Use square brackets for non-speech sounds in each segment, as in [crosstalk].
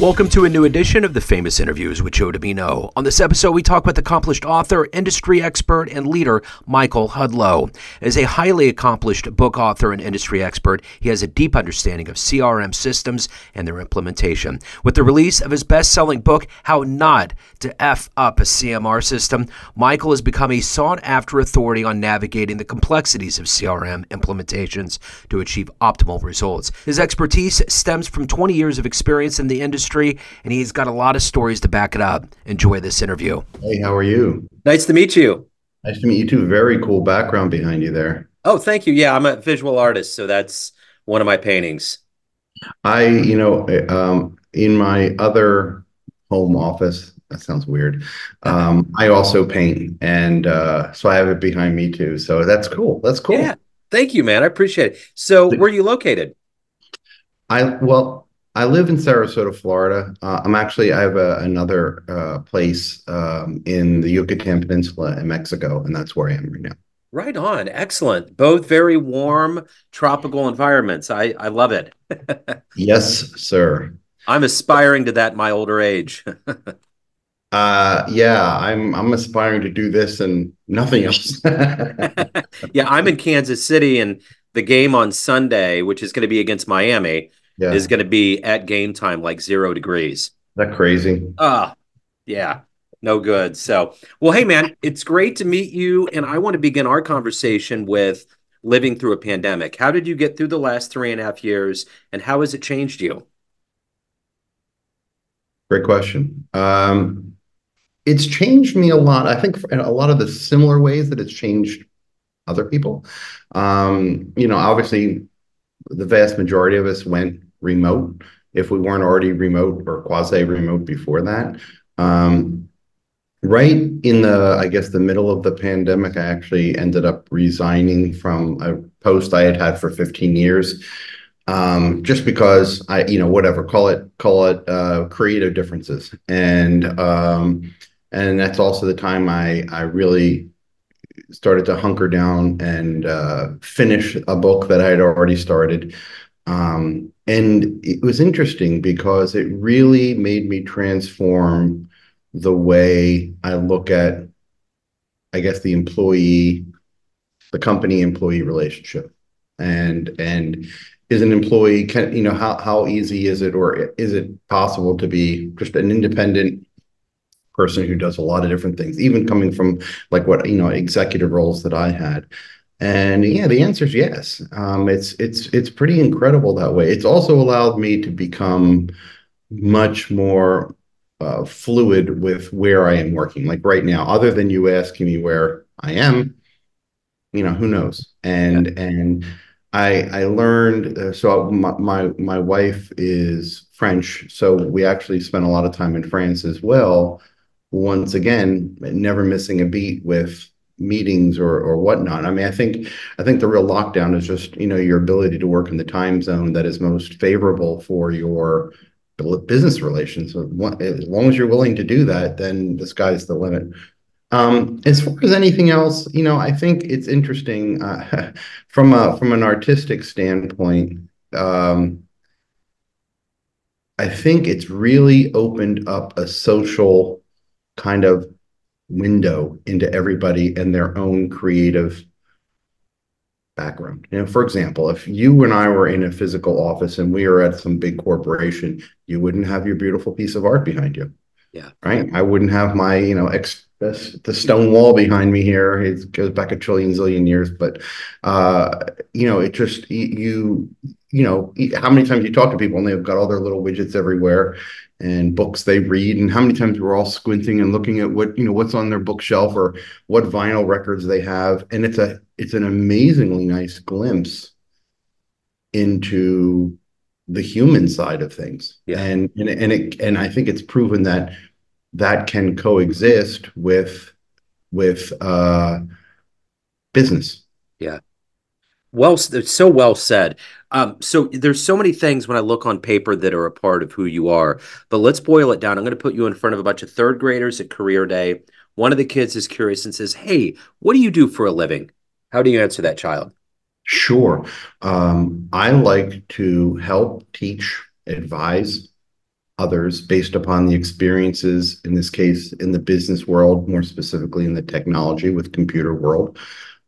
Welcome to a new edition of the Famous Interviews with Joe Dimino. On this episode, we talk with accomplished author, industry expert, and leader Michael Hudlow. As a highly accomplished book author and industry expert, he has a deep understanding of CRM systems and their implementation. With the release of his best selling book, How Not to F Up a CMR System, Michael has become a sought after authority on navigating the complexities of CRM implementations to achieve optimal results. His expertise stems from 20 years of experience in the industry industry, and he's got a lot of stories to back it up. Enjoy this interview. Hey, how are you? Nice to meet you. Nice to meet you too. Very cool background behind you there. Oh, thank you. Yeah, I'm a visual artist, so that's one of my paintings. I, you know, um, in my other home office, that sounds weird. Um, I also paint, and uh, so I have it behind me too. So that's cool. That's cool. Yeah. Thank you, man. I appreciate it. So, where are you located? I well, I live in Sarasota, Florida. Uh, I'm actually I have a, another uh, place um, in the Yucatan Peninsula in Mexico, and that's where I am right now. Right on, excellent. Both very warm tropical environments. I I love it. [laughs] yes, sir. I'm aspiring to that in my older age. [laughs] uh yeah, I'm I'm aspiring to do this and nothing else. [laughs] yeah, I'm in Kansas City and the game on Sunday, which is going to be against Miami yeah. is going to be at game time like zero degrees. That crazy. Ah, uh, yeah, no good. So, well, hey, man, it's great to meet you. And I want to begin our conversation with living through a pandemic. How did you get through the last three and a half years, and how has it changed you? Great question. Um, it's changed me a lot. I think in a lot of the similar ways that it's changed other people. Um, you know, obviously, the vast majority of us went remote if we weren't already remote or quasi remote before that. Um, right in the, I guess, the middle of the pandemic, I actually ended up resigning from a post I had had for 15 years. Um, just because I, you know, whatever, call it, call it, uh, creative differences. And, um, and that's also the time I, I really started to hunker down and, uh, finish a book that I had already started. Um, and it was interesting because it really made me transform the way I look at, I guess, the employee, the company employee relationship. And and is an employee can you know how how easy is it or is it possible to be just an independent person who does a lot of different things even coming from like what you know executive roles that i had and yeah, the answer is yes. Um, it's it's it's pretty incredible that way. It's also allowed me to become much more uh, fluid with where I am working. Like right now, other than you asking me where I am, you know, who knows? And yeah. and I I learned. Uh, so my, my my wife is French, so we actually spent a lot of time in France as well. Once again, never missing a beat with meetings or or whatnot. I mean, I think I think the real lockdown is just you know your ability to work in the time zone that is most favorable for your business relations. As long as you're willing to do that, then the sky's the limit. Um, as far as anything else, you know, I think it's interesting uh, [laughs] from a from an artistic standpoint. Um, I think it's really opened up a social kind of window into everybody and their own creative background. You know, for example, if you and I were in a physical office and we were at some big corporation, you wouldn't have your beautiful piece of art behind you. Yeah. Right. I wouldn't have my, you know, ex- the stone wall behind me here. It goes back a trillion zillion years, but uh, you know, it just you, you know, how many times you talk to people and they've got all their little widgets everywhere, and books they read and how many times we're all squinting and looking at what you know what's on their bookshelf or what vinyl records they have. And it's a it's an amazingly nice glimpse into the human side of things. Yeah. and and and it and I think it's proven that that can coexist with with uh business. Yeah well so well said um, so there's so many things when I look on paper that are a part of who you are, but let's boil it down. I'm going to put you in front of a bunch of third graders at career day. One of the kids is curious and says, Hey, what do you do for a living? How do you answer that child? Sure. Um, I like to help, teach, advise others based upon the experiences, in this case, in the business world, more specifically in the technology with computer world,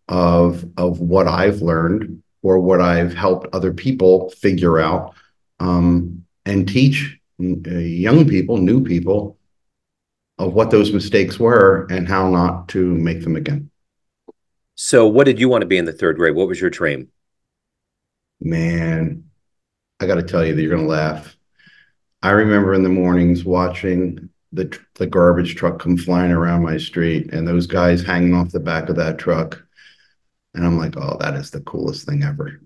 of of what I've learned or what I've helped other people figure out um, and teach uh, young people, new people, of what those mistakes were and how not to make them again. So, what did you want to be in the third grade? What was your dream? Man, I got to tell you that you're going to laugh. I remember in the mornings watching the the garbage truck come flying around my street and those guys hanging off the back of that truck. And I'm like, oh, that is the coolest thing ever.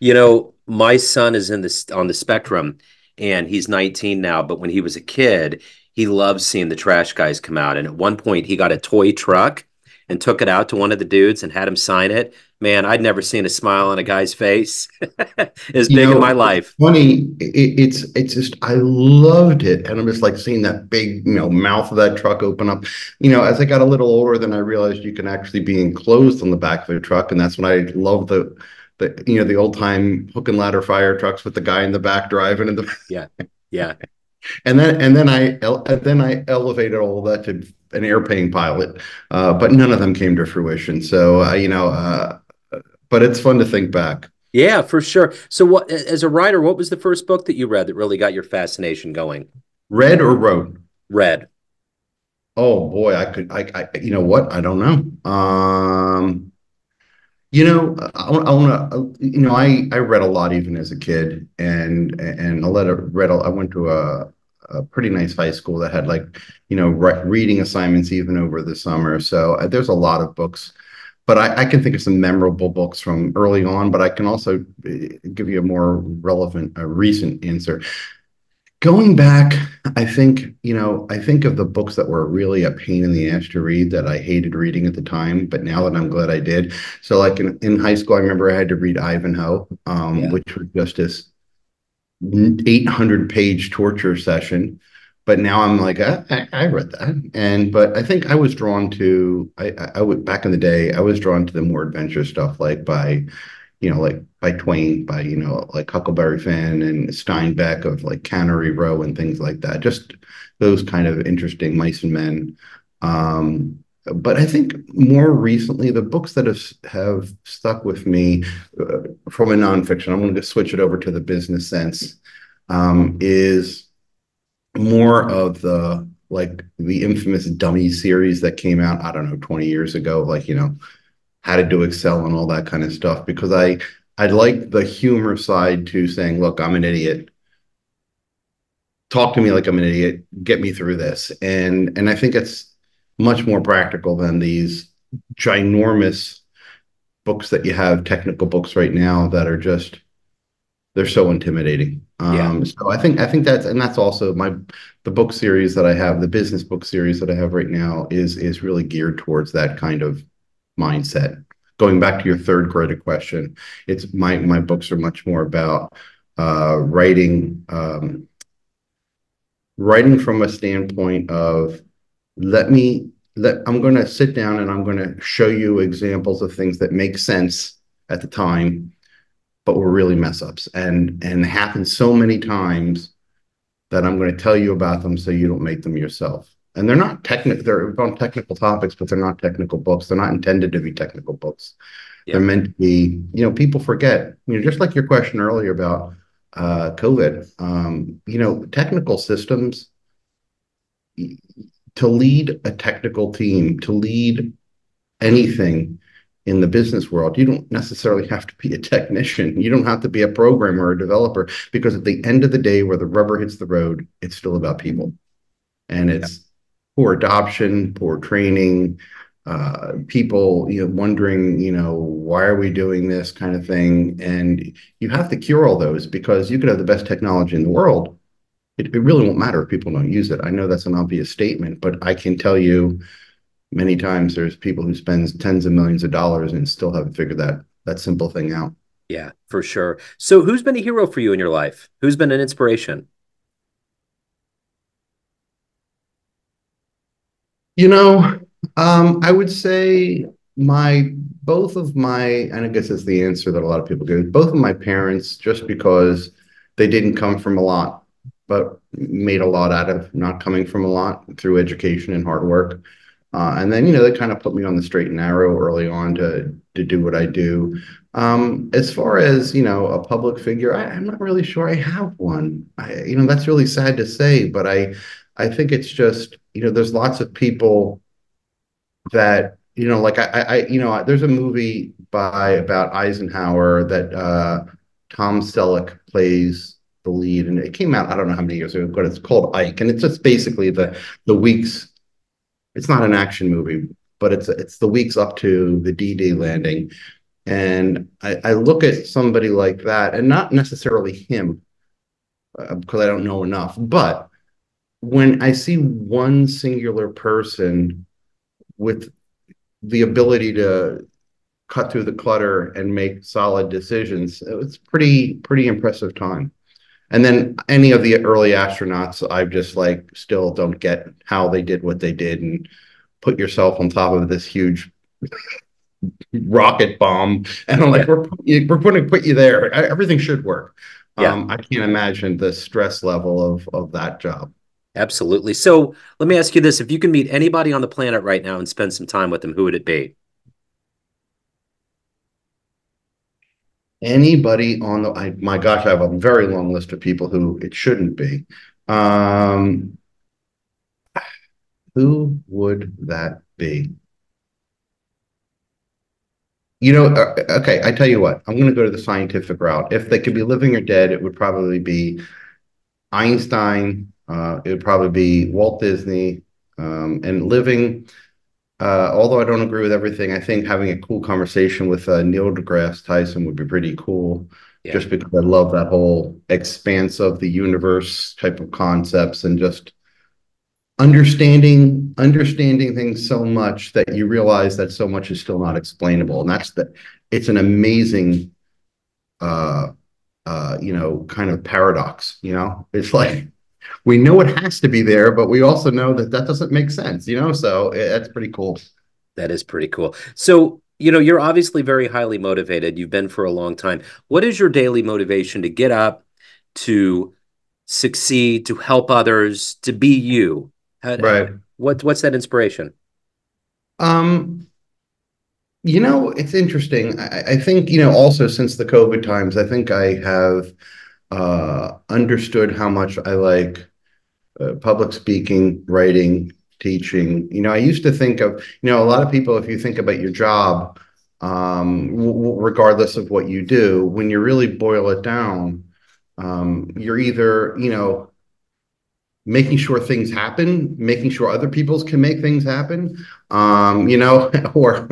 you know, my son is in this on the spectrum and he's 19 now, but when he was a kid, he loved seeing the trash guys come out. And at one point he got a toy truck and took it out to one of the dudes and had him sign it. Man, I'd never seen a smile on a guy's face [laughs] as you big know, in my life. Funny, it, it's it's just I loved it, and I'm just like seeing that big you know mouth of that truck open up. You know, as I got a little older, then I realized you can actually be enclosed on the back of a truck, and that's when I love the the you know the old time hook and ladder fire trucks with the guy in the back driving and the yeah yeah [laughs] and then and then I then I elevated all that to an airplane pilot, uh, but none of them came to fruition. So uh, you know, uh, but it's fun to think back. Yeah, for sure. So, what as a writer, what was the first book that you read that really got your fascination going? Read or wrote? Read. Oh boy, I could. I, I you know what? I don't know. Um, you know, I, I want to. You know, I I read a lot even as a kid, and and a let it read. I went to a a pretty nice high school that had like you know re- reading assignments even over the summer. So uh, there's a lot of books, but I, I, can think of some memorable books from early on. But I can also uh, give you a more relevant, uh, recent answer. Going back, I think you know I think of the books that were really a pain in the ass to read that I hated reading at the time, but now that I'm glad I did. So like in, in high school, I remember I had to read Ivanhoe, um, yeah. which was just this 800 page torture session but now i'm like I, I, read that. And but i think i was drawn to i i would back in the day i was drawn to the more adventure stuff like by you know like by twain by you know like huckleberry finn and steinbeck of like cannery row and things like that just those kind of interesting mice and men. Um but I think more recently, the books that have have stuck with me uh, from a nonfiction, I'm going to switch it over to the business sense, um, is more of the like the infamous dummy series that came out, I don't know, 20 years ago, like, you know, how to do Excel and all that kind of stuff, because I I like the humor side to saying, look, I'm an idiot. Talk to me like I'm an idiot. Get me through this. And and I think it's much more practical than these ginormous books that you have, technical books right now that are just they're so intimidating. Yeah. Um, so I think I think that's and that's also my the book series that I have, the business book series that I have right now is is really geared towards that kind of mindset. Going back to your third grade question, it's my my books are much more about uh, writing um, writing from a standpoint of let me let I'm going to sit down and I'm going to show you examples of things that make sense at the time, but were really mess ups and and happen so many times that I'm going to tell you about them so you don't make them yourself. And they're not technical; they're on technical topics, but they're not technical books. They're not intended to be technical books. They're meant to be. You know, people forget. You know, just like your question earlier about uh, COVID. Um, you know, technical systems to lead a technical team, to lead anything in the business world, you don't necessarily have to be a technician. You don't have to be a programmer or a developer because at the end of the day, where the rubber hits the road, it's still about people. And it's yeah. poor adoption, poor training, uh, people you know wondering you know why are we doing this kind of thing and you have to cure all those because you could have the best technology in the world it, it really won't matter if people don't use it. I know that's an obvious statement, but I can tell you many times there's people who spend tens of millions of dollars and still haven't figured that that simple thing out. Yeah, for sure. So who's been a hero for you in your life? Who's been an inspiration? You know, um, I would say my both of my, and I guess it's the answer that a lot of people give. Both of my parents, just because they didn't come from a lot, but made a lot out of not coming from a lot through education and hard work. Uh, and then, you know, they kind of put me on the straight and narrow early on to to do what I do. Um, as far as, you know, a public figure, I, am not really sure I have one. I, you know, that's really sad to say, but I I think it's just, you know, there's lots of people that, you know, like I, I you know, there's a movie by about Eisenhower that uh, Tom Selleck plays the lead, and it came out I don't know how many years ago, but it's called Ike, and it's just basically the the weeks. It's not an action movie, but it's it's the weeks up to the D-Day landing, and I, I look at somebody like that, and not necessarily him, uh, because I don't know enough, but when I see one singular person with the ability to cut through the clutter and make solid decisions, it's pretty pretty impressive time. And then any of the early astronauts, I just like still don't get how they did what they did and put yourself on top of this huge rocket bomb. [laughs] And I'm like, we're we're going to put you there. Everything should work. Yeah. Um, I can't imagine the stress level of of that job. Absolutely. So let me ask you this: If you can meet anybody on the planet right now and spend some time with them, who would it be? Anybody on the I, my gosh, I have a very long list of people who it shouldn't be. Um, who would that be? You know, uh, okay, I tell you what, I'm going to go to the scientific route. If they could be living or dead, it would probably be Einstein. Uh, it would probably be Walt Disney. Um, and living, although I don't agree with everything, I think having a cool conversation with uh, Neil deGrasse Tyson would be pretty cool. Yeah. Just because I love that whole expanse of the universe type of concepts and just understanding understanding things so much that you realize that so much is still not explainable, and that's the. It's an amazing, uh, uh, you know, kind of paradox. You know, it's like we know it has to be there, but we also know that that doesn't make sense, you know? So it, that's pretty cool. That is pretty cool. So, you know, you're obviously very highly motivated. You've been for a long time. What is your daily motivation to get up, to succeed, to help others, to be you? How, right. What, what's that inspiration? Um, you know, it's interesting. I, I think, you know, also since the COVID times, I think I have uh, understood how much I like uh, public speaking, writing, teaching. You know, I used to think of, you know, a lot of people, if you think about your job, um, w- regardless of what you do, when you really boil it down, um, you're either, you know, making sure things happen, making sure other people's can make things happen, um, you know, [laughs] or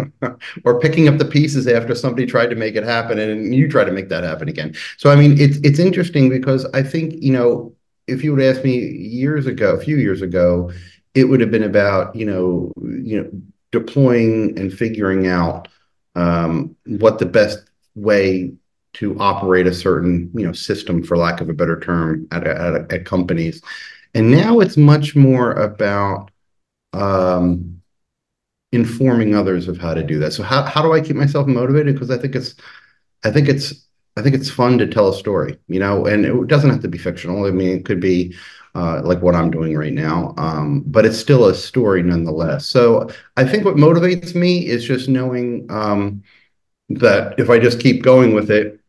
or picking up the pieces after somebody tried to make it happen and you try to make that happen again. So I mean, it's it's interesting because I think you know, if you would ask me years ago, a few years ago, it would have been about you know, you know, deploying and figuring out um, what the best way to operate a certain you know system, for lack of a better term, at, at, at companies and now it's much more about um, informing others of how to do that. So how how do I keep myself motivated? Because I think it's I think it's I think it's fun to tell a story, you know, and it doesn't have to be fictional. I mean, it could be uh, like what I'm doing right now, um, but it's still a story nonetheless. So I think what motivates me is just knowing um, that if I just keep going with it,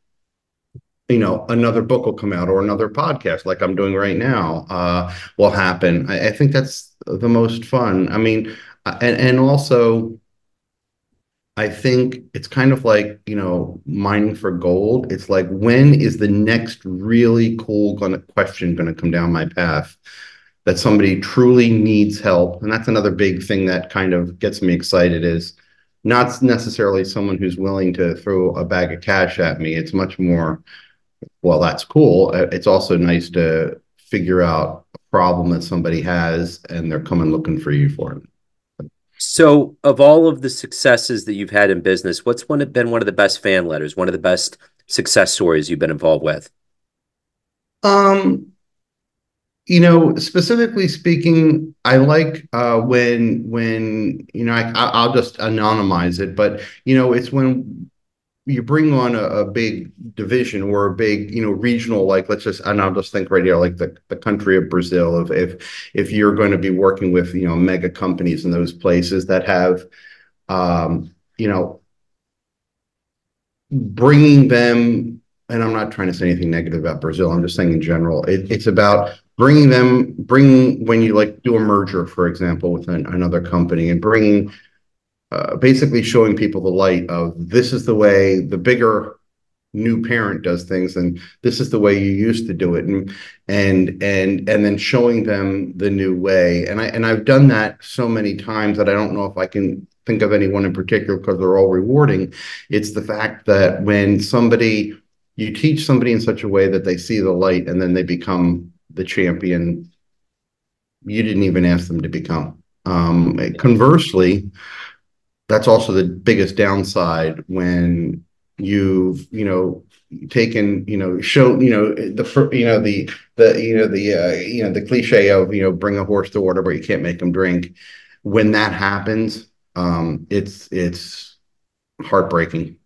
you know another book will come out or another podcast like i'm doing right now uh, will happen. I, I, think that's the most fun. I mean and and also i think it's kind of like you know mining for gold. It's like when is the next really cool gonna, question going to come down my path that somebody truly needs help? And that's another big thing that kind of gets me excited is not necessarily someone who's willing to throw a bag of cash at me. It's much more well, that's cool. Uh, it's also nice to figure out a problem that somebody has and they're coming looking for you for it. So, of all of the successes that you've had in business, what's one been one of the best fan letters, one of the best success stories you've been involved with? Um, you know, specifically speaking, I like uh, when when you know I, I'll just anonymize it, but you know, it's when you bring on a, a, big division or a big you know regional like let's just and i'll just think right here like the, the country of brazil if if if you're going to be working with you know mega companies in those places that have um you know bringing them and i'm not trying to say anything negative about brazil i'm just saying in general it, it's about bringing them bringing when you like do a merger for example with an, another company and bringing uh, basically showing people the light of this is the way the bigger new parent does things and this is the way you used to do it. And and and and then showing them the new way. And i and i've done that so many times that i don't know if i can think of anyone in particular because they're all rewarding. It's the fact that when somebody you teach somebody in such a way that they see the light and then they become the champion you didn't even ask them to become. Um, conversely that's also the biggest downside when you've you know taken you know show you know the you know the the you know the uh, you know the cliche of you know bring a horse to water but you can't make him drink. When that happens um it's it's heartbreaking.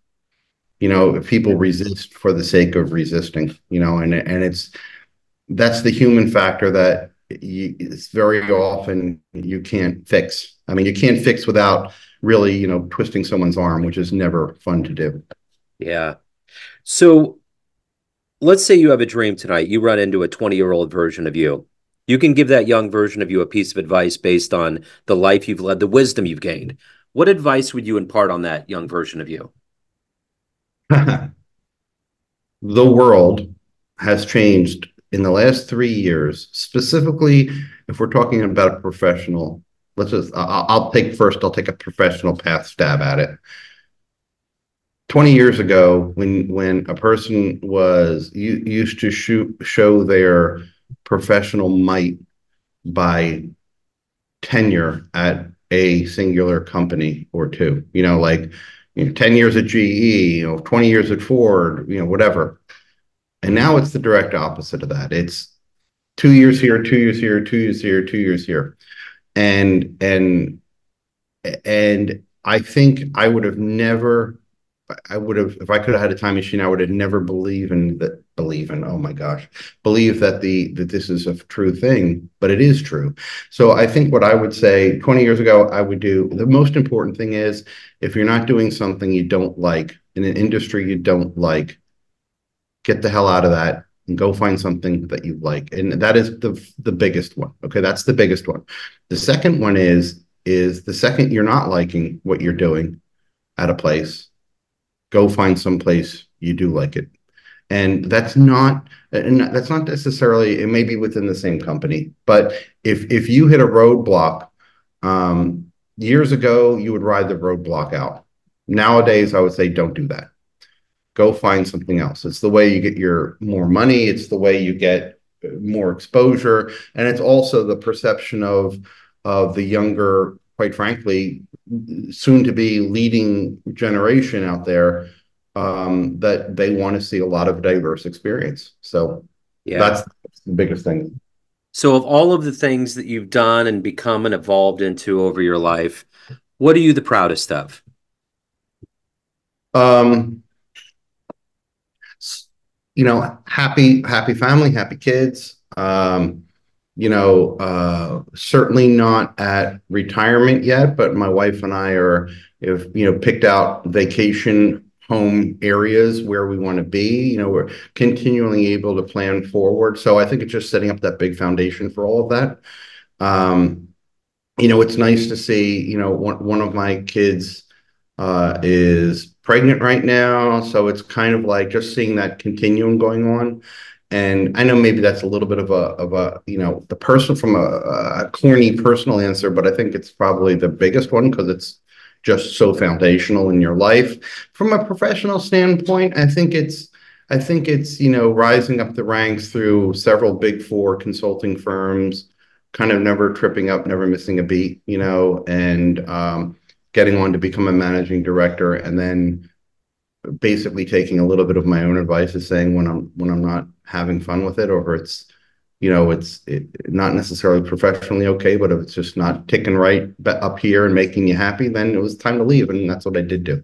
You know if people resist for the sake of resisting you know and and it's that's the human factor that you, it's very often you can't fix. I mean you can't fix without really, you know, twisting someone's arm, which is never fun to do. Yeah. So let's say you have a dream tonight. You run into a 20 year old version of you. You can give that young version of you a piece of advice based on the life you've led, the wisdom you've gained. What advice would you impart on that young version of you? [laughs] the world has changed in the last three years, specifically if we're talking about a professional let's just I'll, I'll take first i'll take a professional path stab at it. 20 years ago when when a person was you, used to shoot show their professional might by tenure at a singular company or two you know like you know, 10 years at GE you know 20 years at Ford you know whatever. And now it's the direct opposite of that. It's 2 years here 2 years here 2 years here 2 years here and and and I think I would have never I would have if I could have had a time machine I would have never believed in that believe in oh my gosh believe that the that this is a true thing but it is true. So I think what I would say 20 years ago I would do the most important thing is if you're not doing something you don't like in an industry you don't like get the hell out of that and go find something that you like. And that is the the biggest one. Okay, that's the biggest one. The second one is is the second you're not liking what you're doing at a place, go find some place you do like it. And that's not and that's not necessarily it may be within the same company, but if if you hit a roadblock um years ago you would ride the roadblock out. Nowadays I would say don't do that go find something else. It's the way you get your more money. It's the way you get more exposure, and it's also the perception of of the younger, quite frankly, soon to be leading generation out there um, that they want to see a lot of diverse experience. So yeah. that's the biggest thing. So, of all of the things that you've done and become and evolved into over your life, what are you the proudest of? Um, you know, happy, happy family, happy kids. Um, you know, uh, certainly not at retirement yet, but my wife and I are, have, you know, picked out vacation home areas where we want to be. You know, we're continually able to plan forward. So I think it's just setting up that big foundation for all of that. Um, you know, it's nice to see, you know, one, one of my kids uh, is pregnant right now. So it's kind of like just seeing that continuum going on. And I know maybe that's a little bit of a of a you know the person from a, a corny personal answer, but I think it's probably the biggest one because it's just so foundational in your life. From a professional standpoint, I think it's I think it's you know rising up the ranks through several big four consulting firms, kind of never tripping up, never missing a beat, you know, and um, getting on to become a managing director and then basically taking a little bit of my own advice is saying when I'm when I'm not having fun with it or it's you know it's it, not necessarily professionally okay but if it's just not ticking right up here and making you happy then it was time to leave and that's what I did do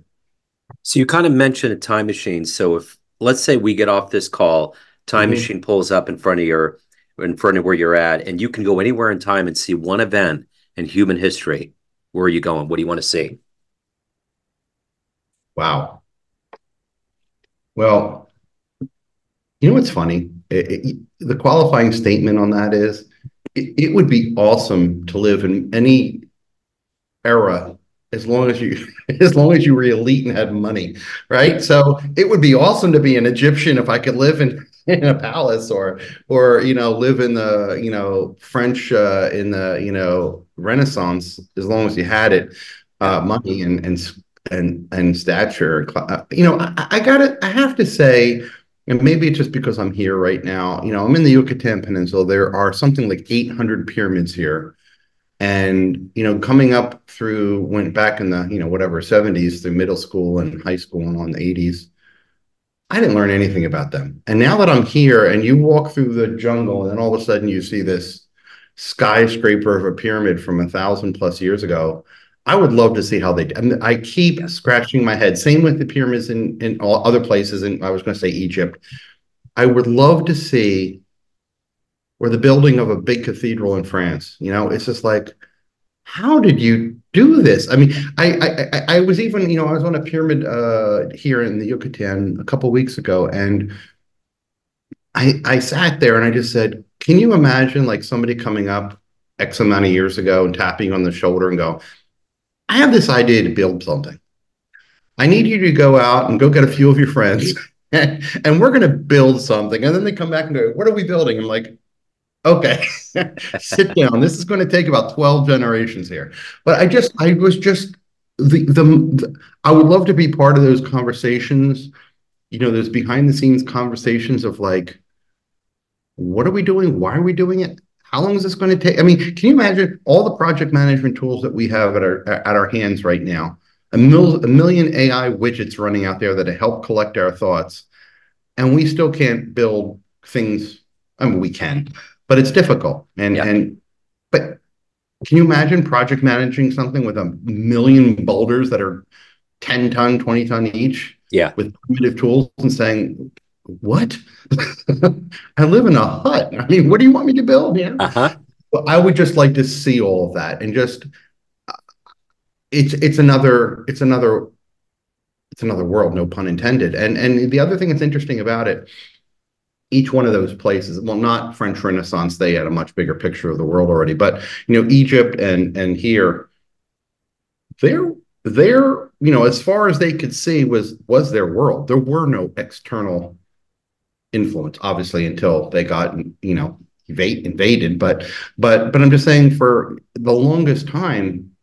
So you kind of mentioned a time machine. So if let's say we get off this call, time Mhm. machine pulls up in front of your in front of where you're at, and you can go anywhere in time and see one event in human history. Where are you going? What do you want to see? Wow. Well, you know what's funny? It- it- the qualifying statement on that is it, it would be awesome to live in any era as long as you [laughs] as long as you were elite and had money, right? So it would be awesome to be an Egyptian if I could live in [laughs] in a palace or or you know live in the you know French uh, in the you know Renaissance as long as you had it uh, money and and and and stature. Uh, You know, I, I gotta I have to say. And maybe it's just because I'm here right now. You know, I'm in the Yucatan Peninsula. There are something like 800 pyramids here. And, you know, coming up through, went back in the, you know, whatever, 70s through middle school and high school and on the 80s, I didn't learn anything about them. And now that I'm here and you walk through the jungle and then all of a sudden you see this skyscraper of a pyramid from a thousand plus years ago, I would love to see how they. I, mean, I keep scratching my head. Same with the pyramids in in all other places. And I was going to say Egypt. I would love to see, or the building of a big cathedral in France. You know, it's just like, how did you do this? I mean, I I I, I was even you know I was on a pyramid uh, here in the Yucatan a couple weeks ago, and I I sat there and I just said, can you imagine like somebody coming up X amount of years ago and tapping on the shoulder and go, I have this idea to build something. I need you to go out and go get a few of your friends [laughs] and, we're going to build something. And then they come back and go, What are we building? I'm like, Okay, [laughs] sit down. This is going to take about 12 generations here. But I just, I was just, the, the, the I would love to be part of those conversations, you know, those behind the scenes conversations of like, what are we doing? Why are we doing it? How long is this going to take? I mean, can you imagine all the project management tools that we have at our at our hands right now? A, mil, a million AI widgets running out there that help collect our thoughts, and we still can't build things. I mean, we can, but it's difficult. And Yeah. and but can you imagine project managing something with a million boulders that are 10 ton, 20 ton each Yeah. with primitive tools and saying, what? [laughs] I live in a hut. I mean, what do you want me to build? Yeah. Uh-huh. Well, I would just like to see all of that and just uh, it's it's another it's another it's another world, no pun intended. And and the other thing that's interesting about it, each one of those places, well, not French Renaissance, they had a much bigger picture of the world already, but you know, Egypt and and here, they're they're you know, as far as they could see was was their world. There were no external influence, obviously, until they got you know invade, invaded. But but but I'm just saying, for the longest time,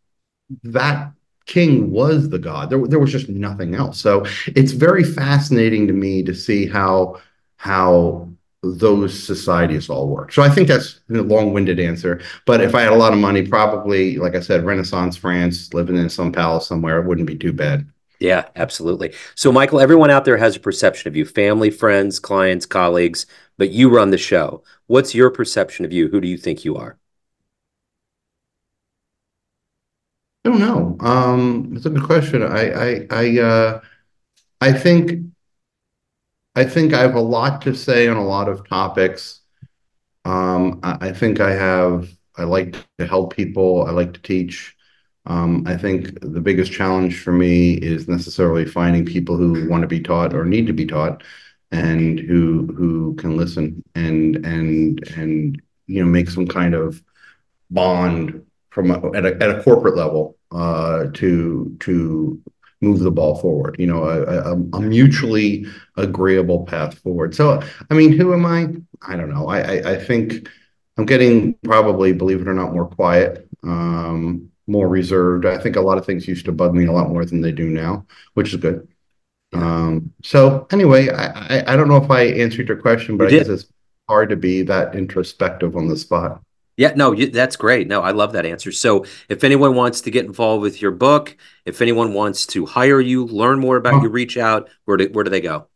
that king was the god. There there was just nothing else. So it's very fascinating to me to see how how those societies all work. So I think that's a long-winded answer. But if I had a lot of money, probably, like I said, Renaissance France, living in some palace somewhere, it wouldn't be too bad. Yeah, absolutely. So, Michael, everyone out there has a perception of you family, friends, clients, colleagues, but you run the show. What's your perception of you? Who do you think you are? I don't know. Um, it's a good question. I I I uh I think I think I have a lot to say on a lot of topics. Um, I, I think I have I like to help people, I like to teach. Um, I think the biggest challenge for me is necessarily finding people who want to be taught or need to be taught and who who can listen and and and you know make some kind of bond from a, at a at a corporate level uh, to to move the ball forward. You know, a, a, a mutually agreeable path forward. So, I mean, who am I? I don't know. I I, I think I'm getting probably, believe it or not, more quiet, um, more reserved. I think a lot of things used to bug me a lot more than they do now, which is good. Um, so anyway, I, I I don't know if I answered your question, but You I did. guess it's hard to be that introspective on the spot. Yeah, no, you, that's great. No, I love that answer. So, if anyone wants to get involved with your book, if anyone wants to hire you, learn more about you, reach out, where do, where do they go?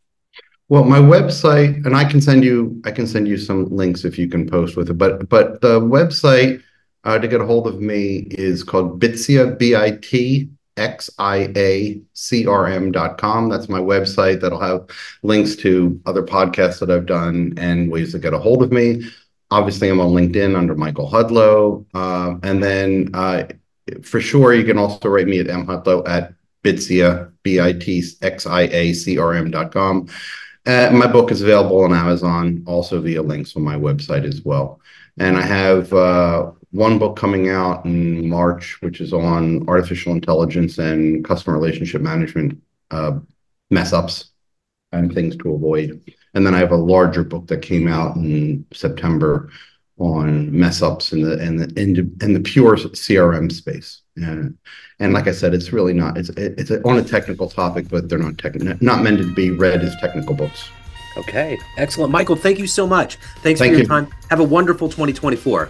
Well, my website, and I can send you, I can send you some links if you can post with it. But but the website uh, to get a hold of me is called Bitxia, B I T X I A C R M dot com. That's my website that'll have links to other podcasts that I've done and ways to get a hold of me. Obviously, I'm on LinkedIn under Michael Hudlow. Uh, and then uh, for sure, you can also write me at mhudlow at bitxia, B-I-T-X-I-A-C-R-M dot com. Uh, my book is available on Amazon, also via links on my website as well. And I have uh, one book coming out in March, which is on artificial intelligence and customer relationship management uh, mess ups and things to avoid. And then I have a larger book that came out in September on mess ups in the in the in the, in the pure CRM space. And, and like I said, it's really not it's it's on a technical topic, but they're not technical, not meant to be read as technical books. Okay, excellent, Michael. Thank you so much. Thanks thank for your you. time. Have a wonderful 2024.